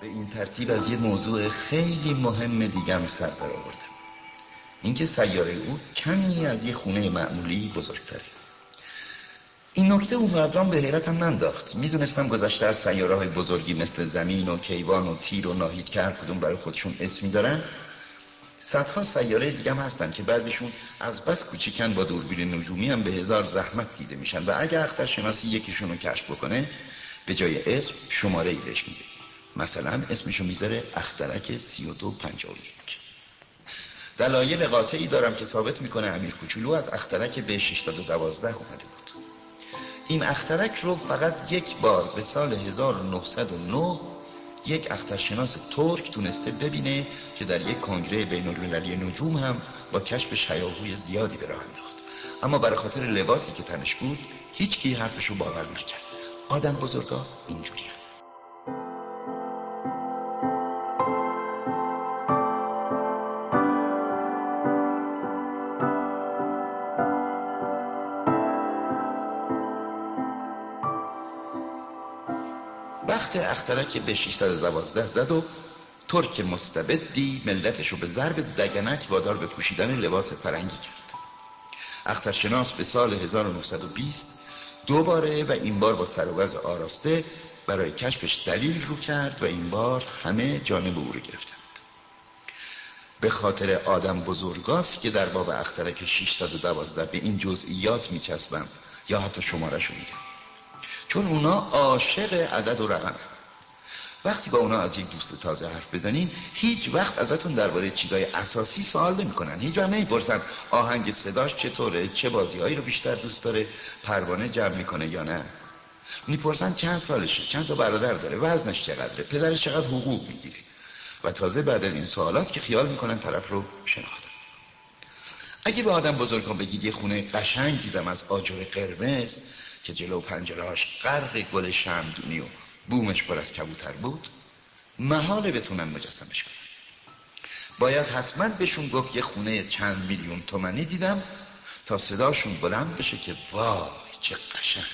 به این ترتیب از یه موضوع خیلی مهم دیگم سر در اینکه سیاره او کمی از یه خونه معمولی بزرگتره. این نکته اونقدرام به حیرتم ننداخت. می‌دونستم گذشته از سیاره های بزرگی مثل زمین و کیوان و تیر و ناهید کرد کدوم برای خودشون اسمی دارن. صدها سیاره دیگه هم هستن که بعضیشون از بس کوچیکن با دوربین نجومی هم به هزار زحمت دیده میشن و اگر اخترشناسی یکیشون رو کشف بکنه به جای اسم شماره ای بهش میده. مثلا اسمشو می‌ذاره اخترک 3251 دلایل قاطعی دارم که ثابت می‌کنه امیر کوچولو از اخترک به 612 اومده بود. این اخترک رو فقط یک بار به سال 1909 یک اخترشناس ترک تونسته ببینه که در یک کنگره بین المللی نجوم هم با کشف شیاهوی زیادی به راه انداخت. اما برای خاطر لباسی که تنش بود هیچ کی حرفش رو باور نکرد. آدم بزرگا اینجوری وقت اخترک به 612 زد و ترک مستبدی ملتشو به ضرب دگنک وادار به پوشیدن لباس فرنگی کرد. اخترشناس به سال 1920 دوباره و این بار با سروز آراسته برای کشفش دلیل رو کرد و این بار همه جانب او رو گرفتند. به خاطر آدم بزرگاست که در باب اخترک 612 به این جزئیات میچسبم یا حتی شمارش رو میگم. چون اونا عاشق عدد و رقم. وقتی با اونا از یک دوست تازه حرف بزنین هیچ وقت ازتون درباره چیزای اساسی سوال نمی‌کنن. هیچ وقت نمی‌پرسن آهنگ صداش چطوره چه بازیهایی رو بیشتر دوست داره پروانه جمع می‌کنه یا نه. می‌پرسن چند سالشه چند تا برادر داره وزنش چقدره پدرش چقدر حقوق می‌گیره. و تازه بعد از این سوالات که خیال می‌کنن طرف رو شناختن. اگه به آدم بزرگ بگید یه خونه قشنگ دیدم از آجر قرمز که جلو پنجرهاش غرق گل شمدونی و بومش پر از کبوتر بود محاله بتونن مجسمش کنن. باید حتما بهشون گفت یه خونه چند میلیون تومنی دیدم تا صداشون بلند بشه که وای چه قشنگ.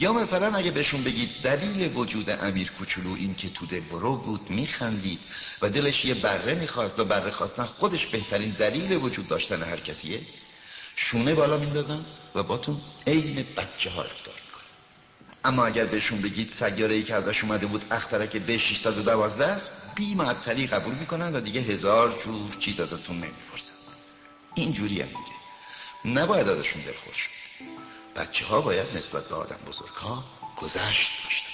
یا مثلا اگه بهشون بگید دلیل وجود امیر کوچولو این که توده برو بود میخندید و دلش یه بره می‌خواست و بره خواستن خودش بهترین دلیل وجود داشتن هر کسیه؟ شونه بالا میندازن و باتون عین بچه ها رفتار می‌کنن. اما اگر بهشون بگید سیاره ای که ازش اومده بود اخترک به 612 است بی معطلی قبول می‌کنن و دیگه هزار جور چیز ازتون نمی‌پرسن. اینجوری هم دیگه نباید ازشون دلخور شد بچه ها باید نسبت به آدم بزرگ ها گذشت داشتن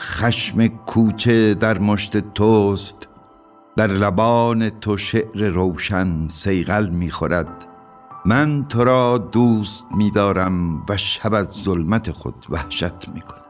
خشم کوچه در مشت توست در لبان تو شعر روشن سیغل می‌خورد. من تو را دوست میدارم و شب از ظلمت خود وحشت می‌کنم.